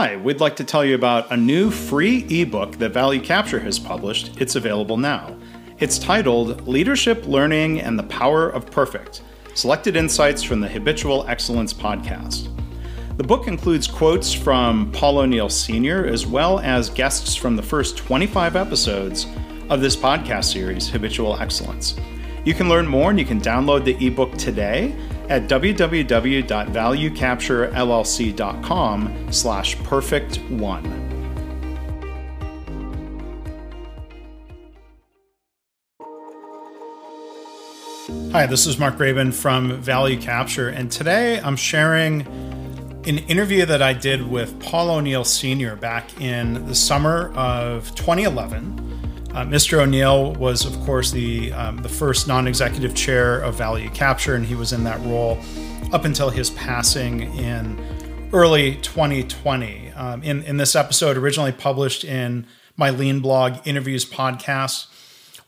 Hi, we'd like to tell you about a new free ebook that Value Capture has published. It's available now. It's titled Leadership, Learning, and the Power of Perfect Selected Insights from the Habitual Excellence Podcast. The book includes quotes from Paul O'Neill Sr., as well as guests from the first 25 episodes of this podcast series, Habitual Excellence. You can learn more and you can download the ebook today at www.valuecapturellc.com slash perfect one. Hi, this is Mark Graban from Value Capture, and today I'm sharing an interview that I did with Paul O'Neill Sr. back in the summer of 2011. Uh, Mr. O'Neill was, of course, the um, the first non-executive chair of Value Capture, and he was in that role up until his passing in early 2020. Um, in in this episode, originally published in my Lean blog interviews podcast,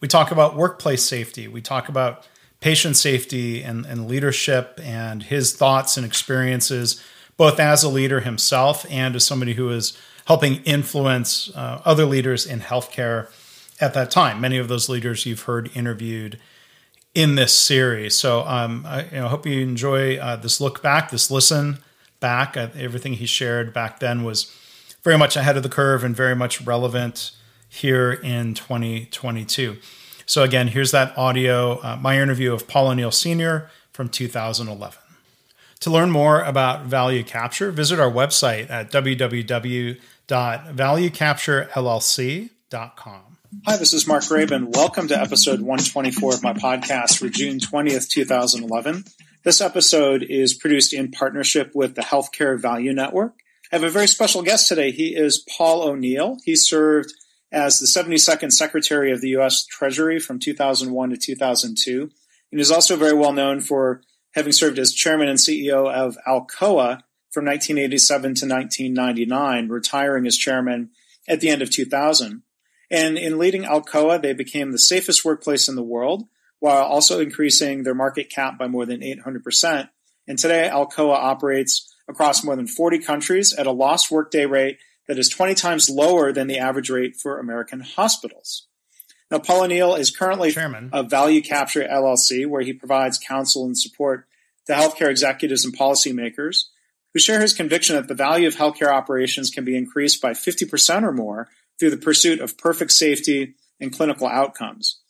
we talk about workplace safety. We talk about patient safety and, and leadership, and his thoughts and experiences, both as a leader himself and as somebody who is helping influence uh, other leaders in healthcare at that time. Many of those leaders you've heard interviewed in this series. So um, I you know, hope you enjoy uh, this look back, this listen back. Uh, everything he shared back then was very much ahead of the curve and very much relevant here in 2022. So again, here's that audio, uh, my interview of Paul O'Neill Sr. from 2011. To learn more about value capture, visit our website at www.valuecapturellc.com. Hi, this is Mark Graban. Welcome to episode 124 of my podcast for June 20th, 2011. This episode is produced in partnership with the Healthcare Value Network. I have a very special guest today. He is Paul O'Neill. He served as the 72nd Secretary of the U.S. Treasury from 2001 to 2002, and is also very well known for having served as chairman and CEO of Alcoa from 1987 to 1999, retiring as chairman at the end of 2000. And in leading Alcoa, they became the safest workplace in the world while also increasing their market cap by more than 800%. And today, Alcoa operates across more than 40 countries at a lost workday rate that is 20 times lower than the average rate for American hospitals. Now, Paul O'Neill is currently chairman of Value Capture LLC, where he provides counsel and support to healthcare executives and policymakers who share his conviction that the value of healthcare operations can be increased by 50% or more through the pursuit of perfect safety and clinical outcomes.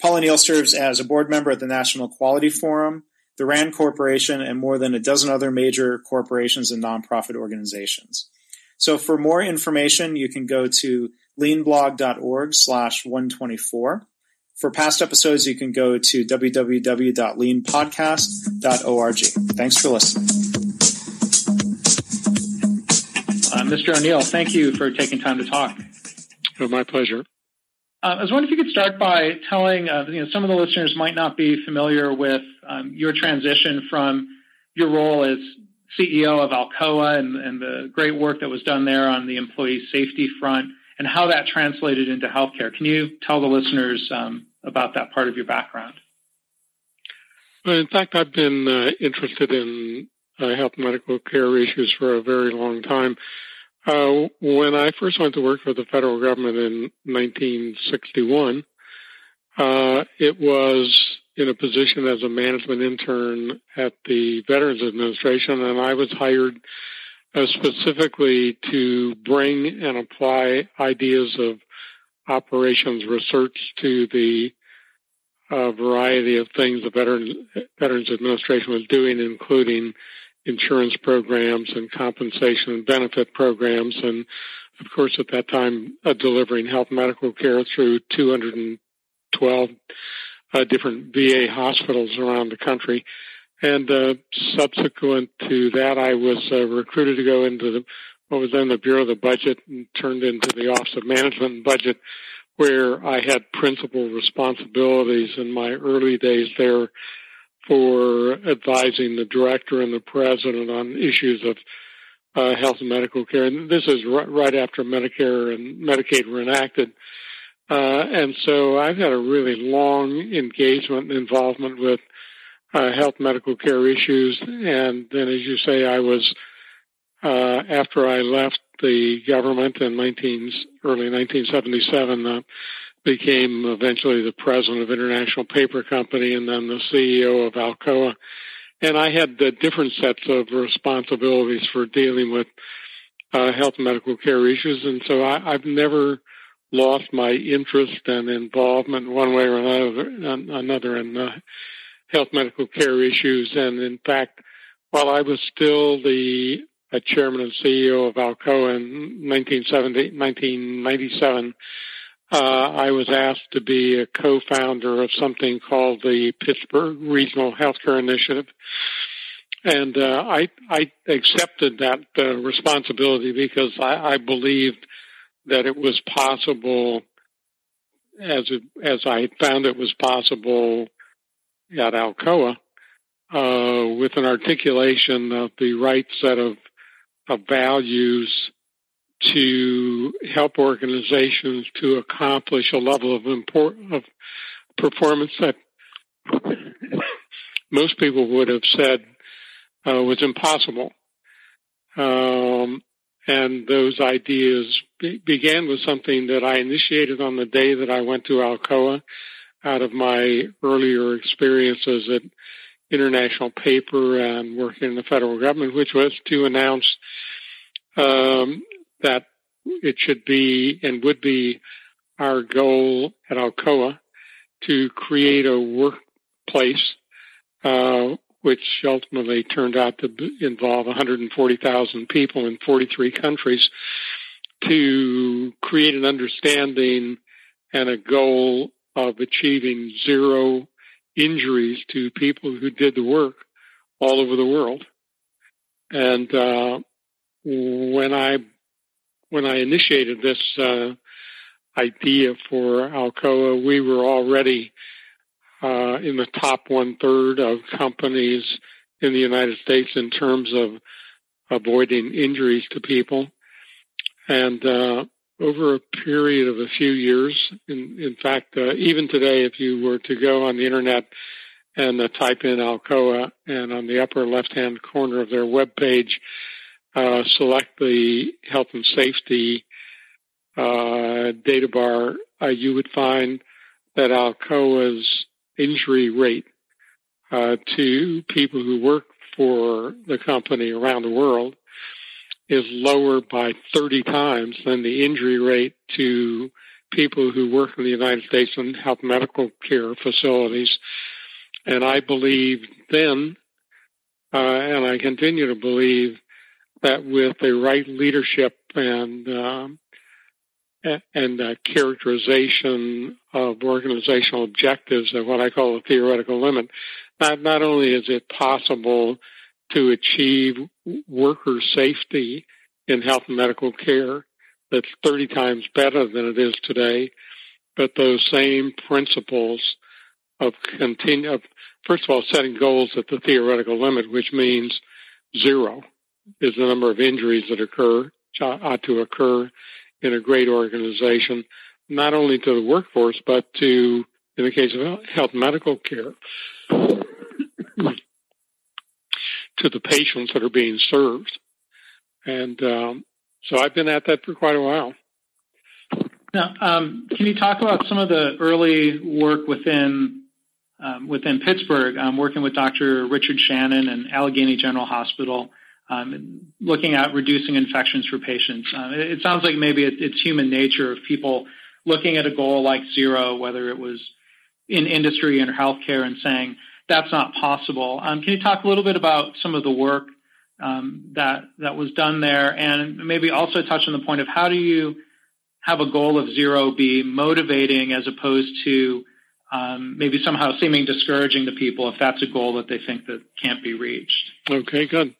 Paul O'Neill serves as a board member at the National Quality Forum, the RAND Corporation, and more than a dozen other major corporations and nonprofit organizations. So for more information, you can go to leanblog.org slash 124. For past episodes, you can go to www.leanpodcast.org. Thanks for listening. Uh, Mr. O'Neill, thank you for taking time to talk. My pleasure. Uh, I was wondering if you could start by telling, uh, you know, some of the listeners might not be familiar with um, your transition from your role as CEO of Alcoa and, and, the great work that was done there on the employee safety front and how that translated into healthcare. Can you tell the listeners um, about that part of your background? Well, in fact, I've been uh, interested in uh, health medical care issues for a very long time. Uh, when I first went to work for the federal government in 1961, uh, it was in a position as a management intern at the Veterans Administration, and I was hired uh, specifically to bring and apply ideas of operations research to the uh, variety of things the Veterans, Veterans Administration was doing, including insurance programs and compensation and benefit programs. And of course, at that time, uh, delivering health medical care through 212 uh, different VA hospitals around the country. And uh, subsequent to that, I was uh, recruited to go into the, what was then the Bureau of the Budget and turned into the Office of Management and Budget, where I had principal responsibilities in my early days there for advising the director and the president on issues of uh, health and medical care. And this is r- right after Medicare and Medicaid were enacted. Uh, and so I've had a really long engagement and involvement with uh, health medical care issues. And then, as you say, I was uh, after I left the government in 19, early 1977, uh, became eventually the president of International Paper Company and then the CEO of Alcoa. And I had the different sets of responsibilities for dealing with uh, health and medical care issues. And so I, I've never lost my interest and involvement one way or another, another in uh, health medical care issues. And in fact, while I was still the uh, chairman and CEO of Alcoa in 1970, 1997, uh, I was asked to be a co-founder of something called the Pittsburgh Regional Healthcare Initiative. And uh, I, I accepted that uh, responsibility because I, I believed that it was possible, as it, as I found it was possible at Alcoa, uh, with an articulation of the right set of, of values to help organizations to accomplish a level of of performance that most people would have said uh, was impossible. Um, and those ideas be- began with something that I initiated on the day that I went to Alcoa out of my earlier experiences at International Paper and working in the federal government, which was to announce um, that it should be and would be our goal at Alcoa to create a workplace uh, which ultimately turned out to involve 140,000 people in 43 countries, to create an understanding and a goal of achieving zero injuries to people who did the work all over the world. And uh, when I when I initiated this uh, idea for Alcoa, we were already uh, in the top one third of companies in the United States in terms of avoiding injuries to people. And uh, over a period of a few years, in, in fact, uh, even today, if you were to go on the internet and uh, type in Alcoa and on the upper left-hand corner of their web page, uh, select the health and safety uh, data bar, uh, you would find that Alcoa's injury rate uh, to people who work for the company around the world is lower by 30 times than the injury rate to people who work in the United States in health medical care facilities. And I believe then, uh, and I continue to believe that with the right leadership and um, and uh, characterization of organizational objectives of what I call a theoretical limit. Not, not only is it possible to achieve worker safety in health and medical care that's 30 times better than it is today, but those same principles of continue, of, first of all, setting goals at the theoretical limit, which means zero is the number of injuries that occur, ought to occur in a great organization, not only to the workforce, but to, in the case of health medical care, to the patients that are being served. And um, so I've been at that for quite a while. Now, um, can you talk about some of the early work within um, within Pittsburgh, um, working with Dr. Richard Shannon and Allegheny General Hospital? Um, looking at reducing infections for patients. Um, it, it, sounds like maybe it, it's human nature of people looking at a goal like zero, whether it was in industry or healthcare, and saying that's not possible. Um, can you talk a little bit about some of the work um, that that was done there, and maybe also touch on the point of how do you have a goal of zero be motivating as opposed to um, maybe somehow seeming discouraging to people if that's a goal that they think that can't be reached. Okay, good.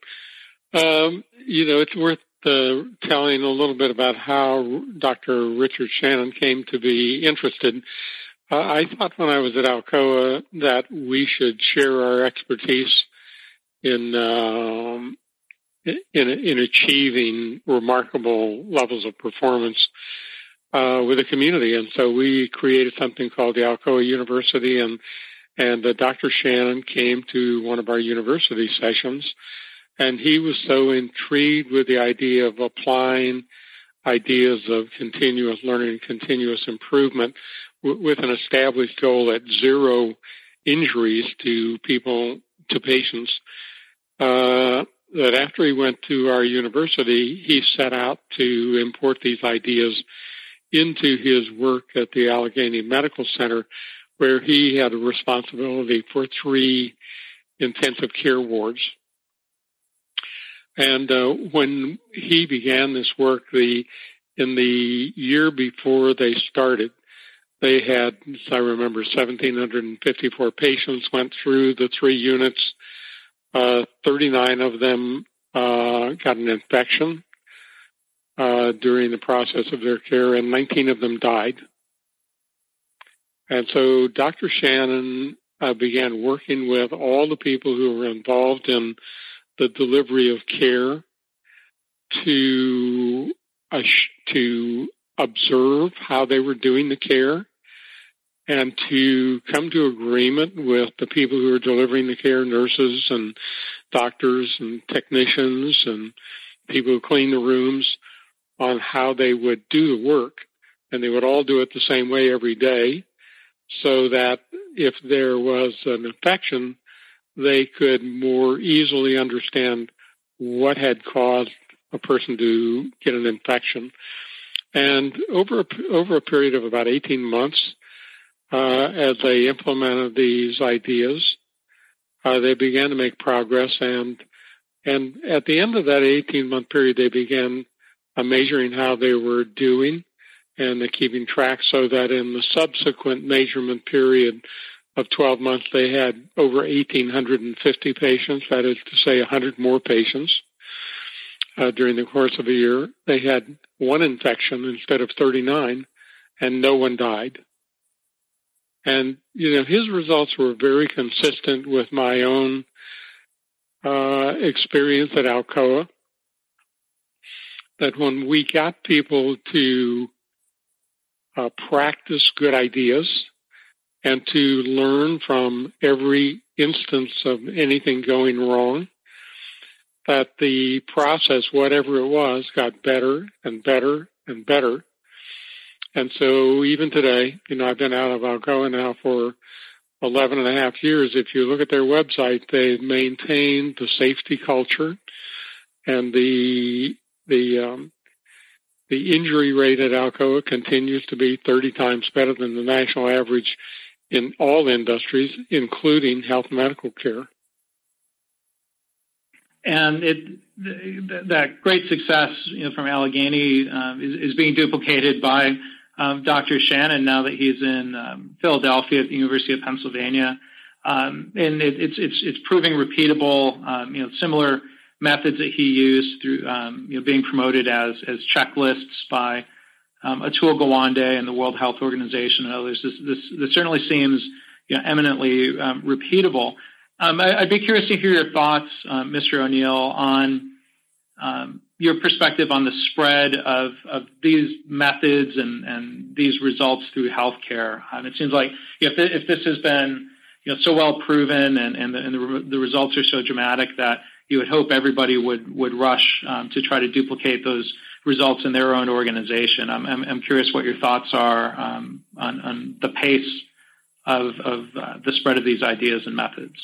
Um, you know, it's worth uh, telling a little bit about how Dr. Richard Shannon came to be interested. Uh, I thought when I was at Alcoa that we should share our expertise in um, in, in achieving remarkable levels of performance uh, with the community, and so we created something called the Alcoa University, and and uh, Dr. Shannon came to one of our university sessions And he was so intrigued with the idea of applying ideas of continuous learning, and continuous improvement w- with an established goal at zero injuries to people, to patients, uh, that after he went to our university, he set out to import these ideas into his work at the Allegheny Medical Center, where he had a responsibility for three intensive care wards. And uh, when he began this work, the in the year before they started, they had, as I remember, 1,754 patients went through the three units. Uh, 39 of them uh, got an infection uh, during the process of their care, and 19 of them died. And so Dr. Shannon uh, began working with all the people who were involved in the delivery of care to uh, to observe how they were doing the care and to come to agreement with the people who are delivering the care, nurses and doctors and technicians and people who clean the rooms on how they would do the work. And they would all do it the same way every day so that if there was an infection, they could more easily understand what had caused a person to get an infection. And over a, over a period of about 18 months, uh, as they implemented these ideas, uh, they began to make progress. And and at the end of that 18 month period, they began uh, measuring how they were doing and keeping track so that in the subsequent measurement period of 12 months, they had over 1,850 patients. That is to say, 100 more patients uh, during the course of a year. They had one infection instead of 39, and no one died. And, you know, his results were very consistent with my own uh, experience at Alcoa. That when we got people to uh, practice good ideas and to learn from every instance of anything going wrong, that the process, whatever it was, got better and better and better. And so even today, you know, I've been out of Alcoa now for 11 and a half years. If you look at their website, they've maintained the safety culture and the, the, um, the injury rate at Alcoa continues to be 30 times better than the national average in all industries, including health medical care. And it, that great success you know, from Allegheny um, is, is, being duplicated by um, Dr. Shannon now that he's in um, Philadelphia at the University of Pennsylvania. Um, and it, it's, it's, it's proving repeatable, um, you know, similar methods that he used through you know, being promoted as as checklists by um, Atul Gawande and the World Health Organization and others. This this, this certainly seems you know, eminently um, repeatable. Um, I, would be curious to hear your thoughts, Mr. O'Neill, on um, your perspective on the spread of, of these methods and, and these results through healthcare. Um, it seems like if, if this has been you know, so well proven and, and, the, and the, the results are so dramatic that you would hope everybody would would rush um, to try to duplicate those results in their own organization. I'm, I'm, I'm curious what your thoughts are um, on, on, the pace of, of uh, the spread of these ideas and methods.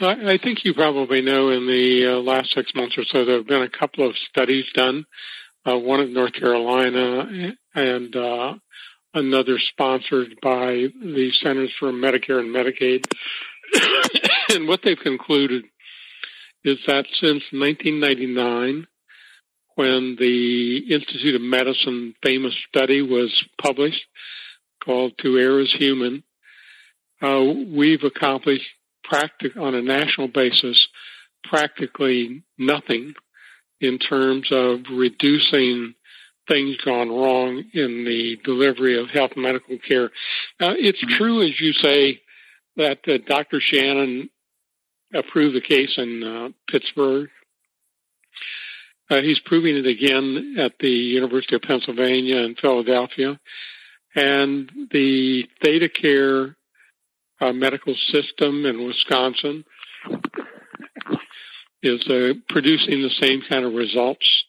I think you probably know in the uh, last six months or so, there have been a couple of studies done, uh, one in North Carolina and uh, another sponsored by the Centers for Medicare and Medicaid. and what they've concluded is that since 1999, when the Institute of Medicine famous study was published called To Err is Human, uh, we've accomplished practic- on a national basis practically nothing in terms of reducing things gone wrong in the delivery of health and medical care. Uh, it's mm-hmm. true, as you say, that uh, Dr. Shannon approved the case in uh, Pittsburgh. Uh, he's proving it again at the University of Pennsylvania in Philadelphia. And the ThedaCare uh, medical system in Wisconsin is uh, producing the same kind of results.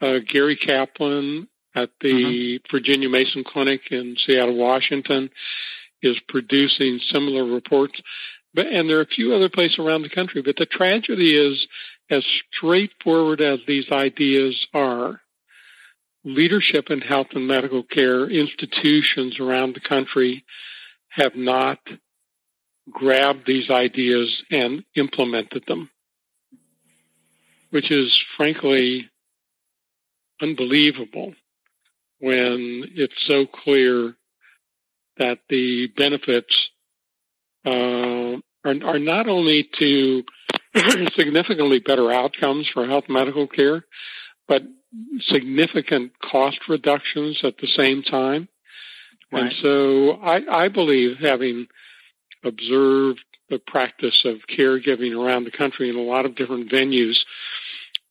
Uh, Gary Kaplan at the mm-hmm. Virginia Mason Clinic in Seattle, Washington, is producing similar reports. But, and there are a few other places around the country. But the tragedy is, as straightforward as these ideas are, leadership in health and medical care institutions around the country have not grabbed these ideas and implemented them, which is frankly unbelievable when it's so clear that the benefits uh, are, are not only to significantly better outcomes for health medical care, but significant cost reductions at the same time. Right. And so I, I believe having observed the practice of caregiving around the country in a lot of different venues,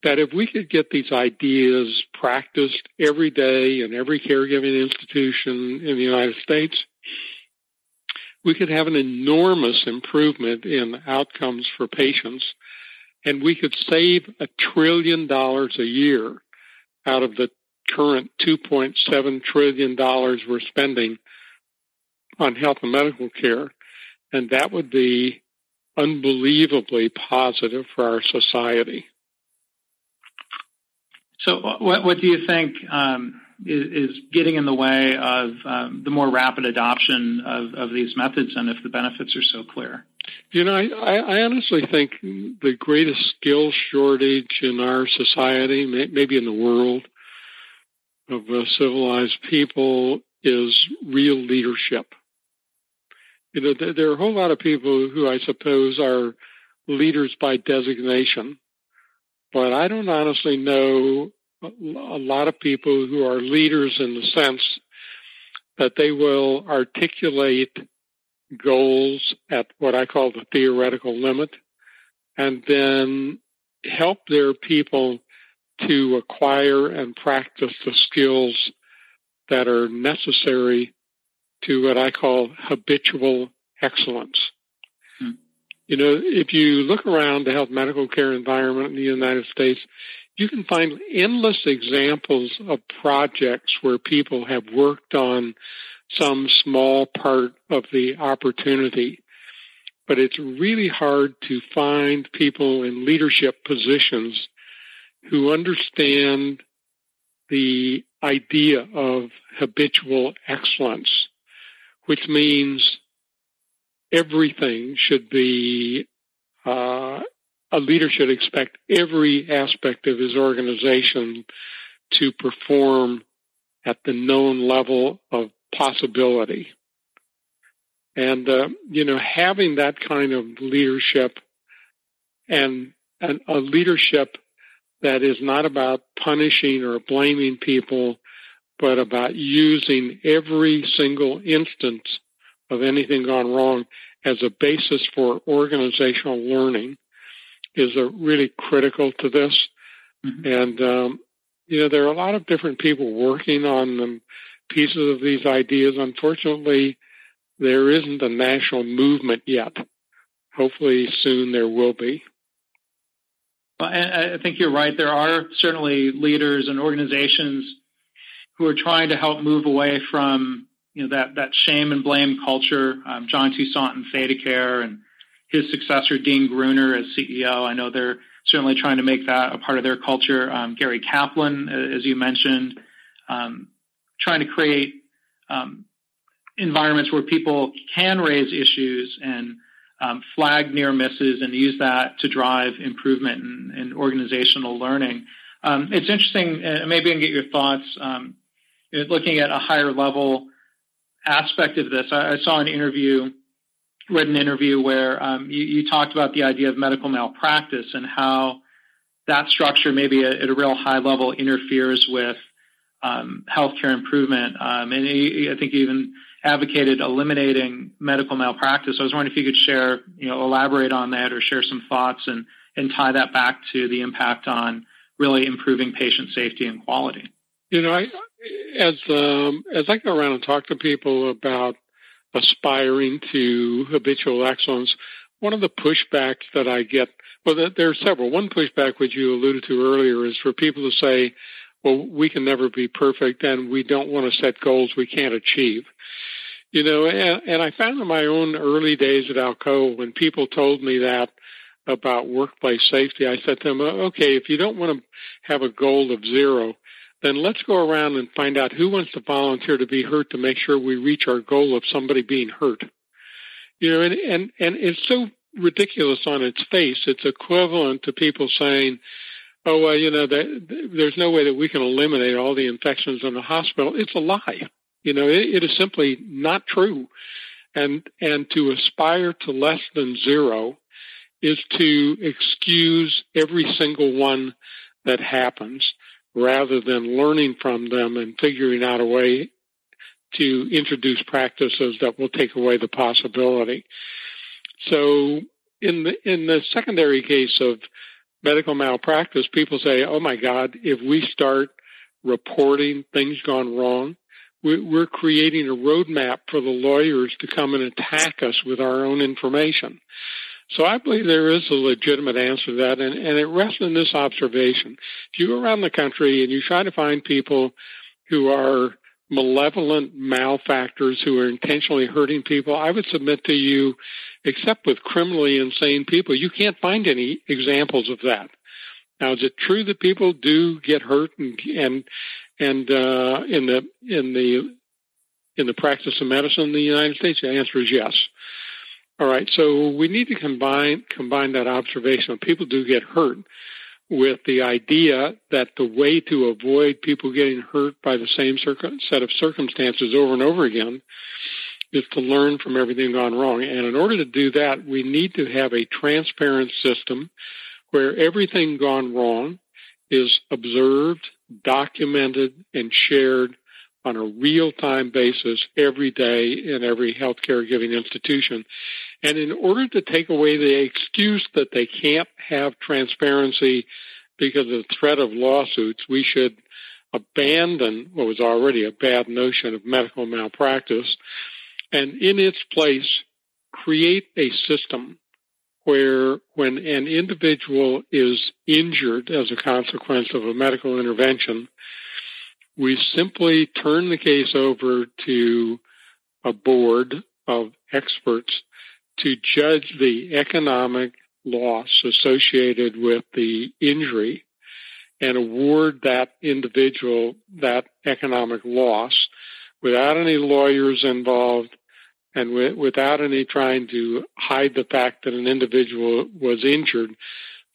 that if we could get these ideas practiced every day in every caregiving institution in the United States, we could have an enormous improvement in outcomes for patients and we could save a trillion dollars a year out of the current $2.7 trillion we're spending on health and medical care. And that would be unbelievably positive for our society. So, what, what do you think um, is, is, getting in the way of um, the more rapid adoption of, of, these methods, and if the benefits are so clear? You know, I, I honestly think the greatest skill shortage in our society, maybe in the world of uh, civilized people, is real leadership. You know, there, there are a whole lot of people who I suppose are leaders by designation but I don't honestly know a lot of people who are leaders in the sense that they will articulate goals at what I call the theoretical limit and then help their people to acquire and practice the skills that are necessary to what I call habitual excellence. Hmm. You know, if you look around the health medical care environment in the United States, you can find endless examples of projects where people have worked on some small part of the opportunity. But it's really hard to find people in leadership positions who understand the idea of habitual excellence, which means everything should be uh, a leader should expect every aspect of his organization to perform at the known level of possibility. And, uh, you know, having that kind of leadership and, and a leadership that is not about punishing or blaming people, but about using every single instance of anything gone wrong as a basis for organizational learning is a really critical to this. Mm-hmm. And, um, you know, there are a lot of different people working on the pieces of these ideas. Unfortunately, there isn't a national movement yet. Hopefully soon there will be. Well, I think you're right. There are certainly leaders and organizations who are trying to help move away from you know that that shame and blame culture. Um, John Toussaint and ThedaCare and his successor Dean Gruner as CEO. I know they're certainly trying to make that a part of their culture. Um, Gary Kaplan, as you mentioned, um, trying to create um, environments where people can raise issues and um, flag near misses and use that to drive improvement in, organizational learning. Um, it's interesting, uh, maybe I can get your thoughts. looking at a higher level aspect of this. I, I saw an interview, read an interview where um, you, you, talked about the idea of medical malpractice and how that structure, maybe at, at a real high level, interferes with um, healthcare improvement. Um, and I think you even advocated eliminating medical malpractice. I was wondering if you could share, you know, elaborate on that or share some thoughts and, and tie that back to the impact on really improving patient safety and quality. You know, I, as um, as I go around and talk to people about aspiring to habitual excellence, one of the pushbacks that I get Well, there are several. One pushback, which you alluded to earlier, is for people to say, well, we can never be perfect and we don't want to set goals we can't achieve. You know, and, and I found in my own early days at Alcoa, when people told me that about workplace safety, I said to them, okay, if you don't want to have a goal of zero, then let's go around and find out who wants to volunteer to be hurt to make sure we reach our goal of somebody being hurt. You know, and, and, and it's so ridiculous on its face. It's equivalent to people saying, oh, well, you know, that, there's no way that we can eliminate all the infections in the hospital. It's a lie. You know, it, it is simply not true. And, and to aspire to less than zero is to excuse every single one that happens rather than learning from them and figuring out a way to introduce practices that will take away the possibility. So in the in the secondary case of medical malpractice, people say, "Oh my God, if we start reporting things gone wrong, we're creating a roadmap for the lawyers to come and attack us with our own information." So I believe there is a legitimate answer to that, and, and it rests in this observation. If you go around the country and you try to find people who are malevolent malefactors who are intentionally hurting people, I would submit to you, except with criminally insane people, you can't find any examples of that. Now, is it true that people do get hurt and and and uh, in the in the in the practice of medicine in the United States? The answer is yes. All right, so we need to combine combine that observation. People do get hurt with the idea that the way to avoid people getting hurt by the same set of circumstances over and over again is to learn from everything gone wrong. And in order to do that, we need to have a transparent system where everything gone wrong is observed, documented, and shared on a real time basis every day in every healthcare giving institution. And in order to take away the excuse that they can't have transparency because of the threat of lawsuits, we should abandon what was already a bad notion of medical malpractice and in its place create a system where when an individual is injured as a consequence of a medical intervention, we simply turn the case over to a board of experts to judge the economic loss associated with the injury and award that individual that economic loss without any lawyers involved and without any trying to hide the fact that an individual was injured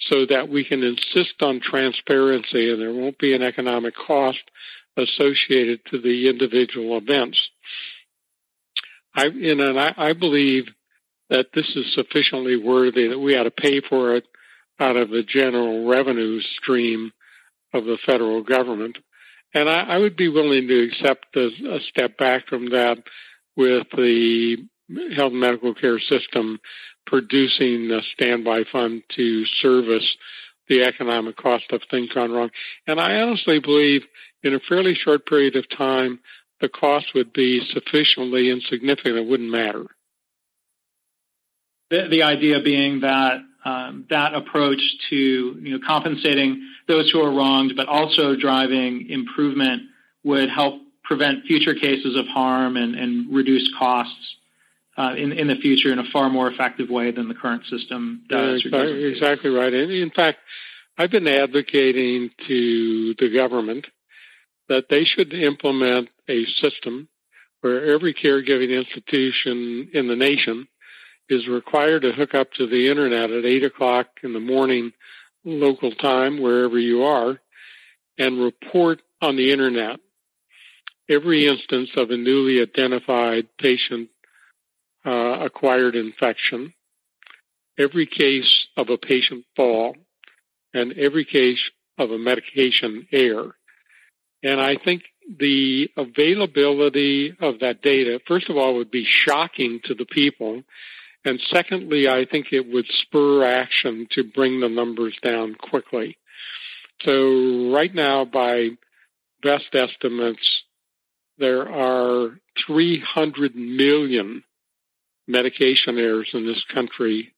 so that we can insist on transparency and there won't be an economic cost associated to the individual events. I, you know, and I, I believe that this is sufficiently worthy that we ought to pay for it out of the general revenue stream of the federal government. And I, I would be willing to accept a, a step back from that with the health and medical care system producing a standby fund to service the economic cost of things gone wrong. And I honestly believe in a fairly short period of time, the cost would be sufficiently insignificant it wouldn't matter. The, the idea being that um, that approach to you know compensating those who are wronged, but also driving improvement would help prevent future cases of harm and, and reduce costs uh, in, in the future in a far more effective way than the current system does. Yeah, exactly, exactly right. And in fact, I've been advocating to the government that they should implement a system where every caregiving institution in the nation is required to hook up to the internet at 8 o'clock in the morning local time, wherever you are, and report on the internet every instance of a newly identified patient uh, acquired infection, every case of a patient fall, and every case of a medication error. And I think the availability of that data, first of all, would be shocking to the people. And secondly, I think it would spur action to bring the numbers down quickly. So right now, by best estimates, there are 300 million medication errors in this country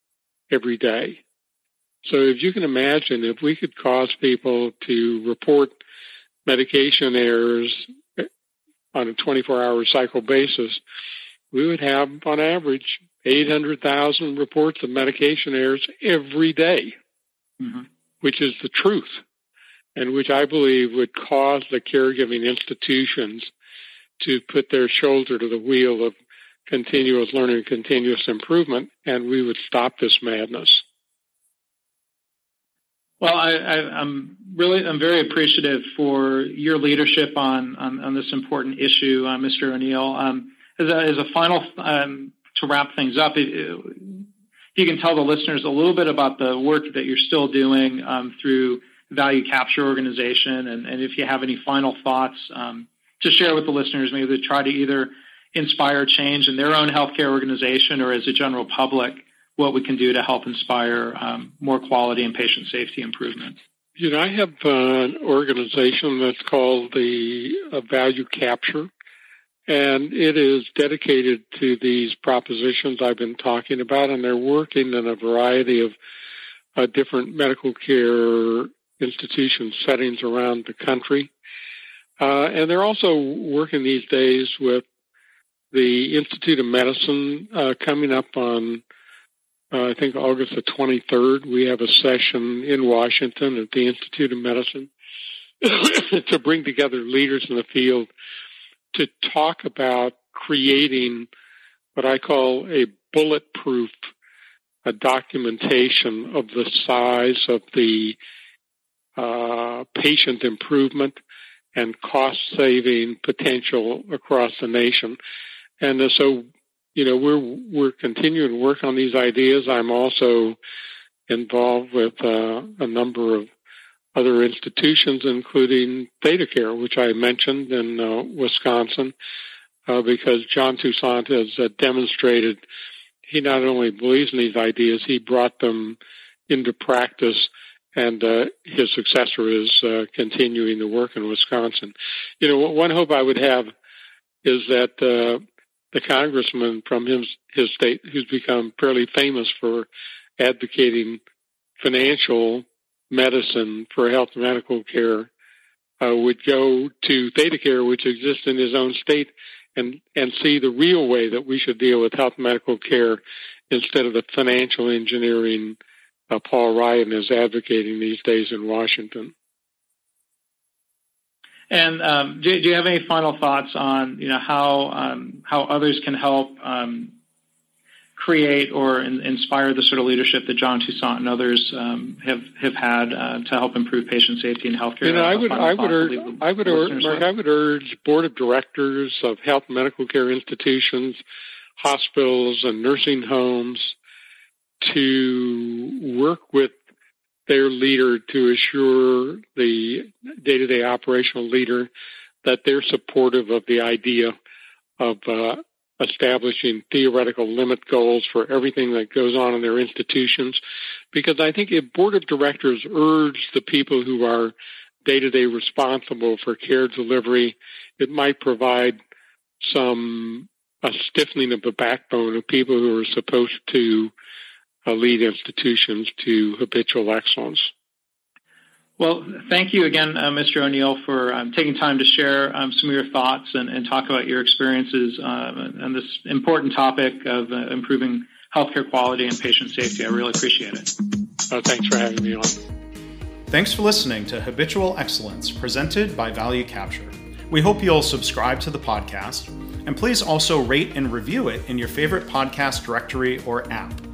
every day. So if you can imagine, if we could cause people to report medication errors on a 24 hour cycle basis, we would have on average 800,000 reports of medication errors every day, mm-hmm. which is the truth and which I believe would cause the caregiving institutions to put their shoulder to the wheel of continuous learning, continuous improvement, and we would stop this madness. Well, I, am really I'm very appreciative for your leadership on on, on this important issue, uh, Mr. O'Neill. Um, as, a, as a final um, to wrap things up, if, you can tell the listeners a little bit about the work that you're still doing um, through Value Capture Organization, and, and, if you have any final thoughts um, to share with the listeners, maybe to try to either inspire change in their own healthcare organization or as a general public what we can do to help inspire um, more quality and patient safety improvement. You know, I have uh, an organization that's called the uh, Value Capture, and it is dedicated to these propositions I've been talking about, and they're working in a variety of uh, different medical care institution settings around the country. Uh, and they're also working these days with the Institute of Medicine uh, coming up on uh, I think August the 23rd, we have a session in Washington at the Institute of Medicine to bring together leaders in the field to talk about creating what I call a bulletproof a documentation of the size of the uh, patient improvement and cost saving potential across the nation. And uh, so you know, we're we're continuing to work on these ideas. I'm also involved with uh, a number of other institutions, including ThedaCare, which I mentioned in uh, Wisconsin, uh, because John Toussaint has uh, demonstrated he not only believes in these ideas, he brought them into practice, and uh, his successor is uh, continuing the work in Wisconsin. You know, one hope I would have is that the congressman from his, his state who's become fairly famous for advocating financial medicine for health and medical care uh, would go to ThedaCare, which exists in his own state, and and see the real way that we should deal with health and medical care instead of the financial engineering uh, Paul Ryan is advocating these days in Washington. And um, do, do, you have any final thoughts on you know how um, how others can help um, create or in, inspire the sort of leadership that John Toussaint and others um, have have had uh, to help improve patient safety in healthcare? You know, I would I would urge I would urge Mark, I would urge board of directors of health and medical care institutions, hospitals, and nursing homes to work with their leader to assure the day to day operational leader that they're supportive of the idea of uh, establishing theoretical limit goals for everything that goes on in their institutions. Because I think if board of directors urge the people who are day to day responsible for care delivery, it might provide some a stiffening of the backbone of people who are supposed to lead institutions to habitual excellence. Well, thank you again, uh, Mr. O'Neill, for um, taking time to share um, some of your thoughts and, and talk about your experiences uh, on this important topic of uh, improving healthcare quality and patient safety. I really appreciate it. Oh, thanks for having me on. Thanks for listening to Habitual Excellence, presented by Value Capture. We hope you'll subscribe to the podcast, and please also rate and review it in your favorite podcast directory or app.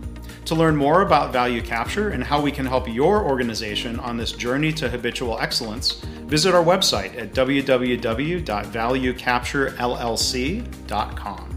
To learn more about value capture and how we can help your organization on this journey to habitual excellence, visit our website at www.valuecapturellc.com.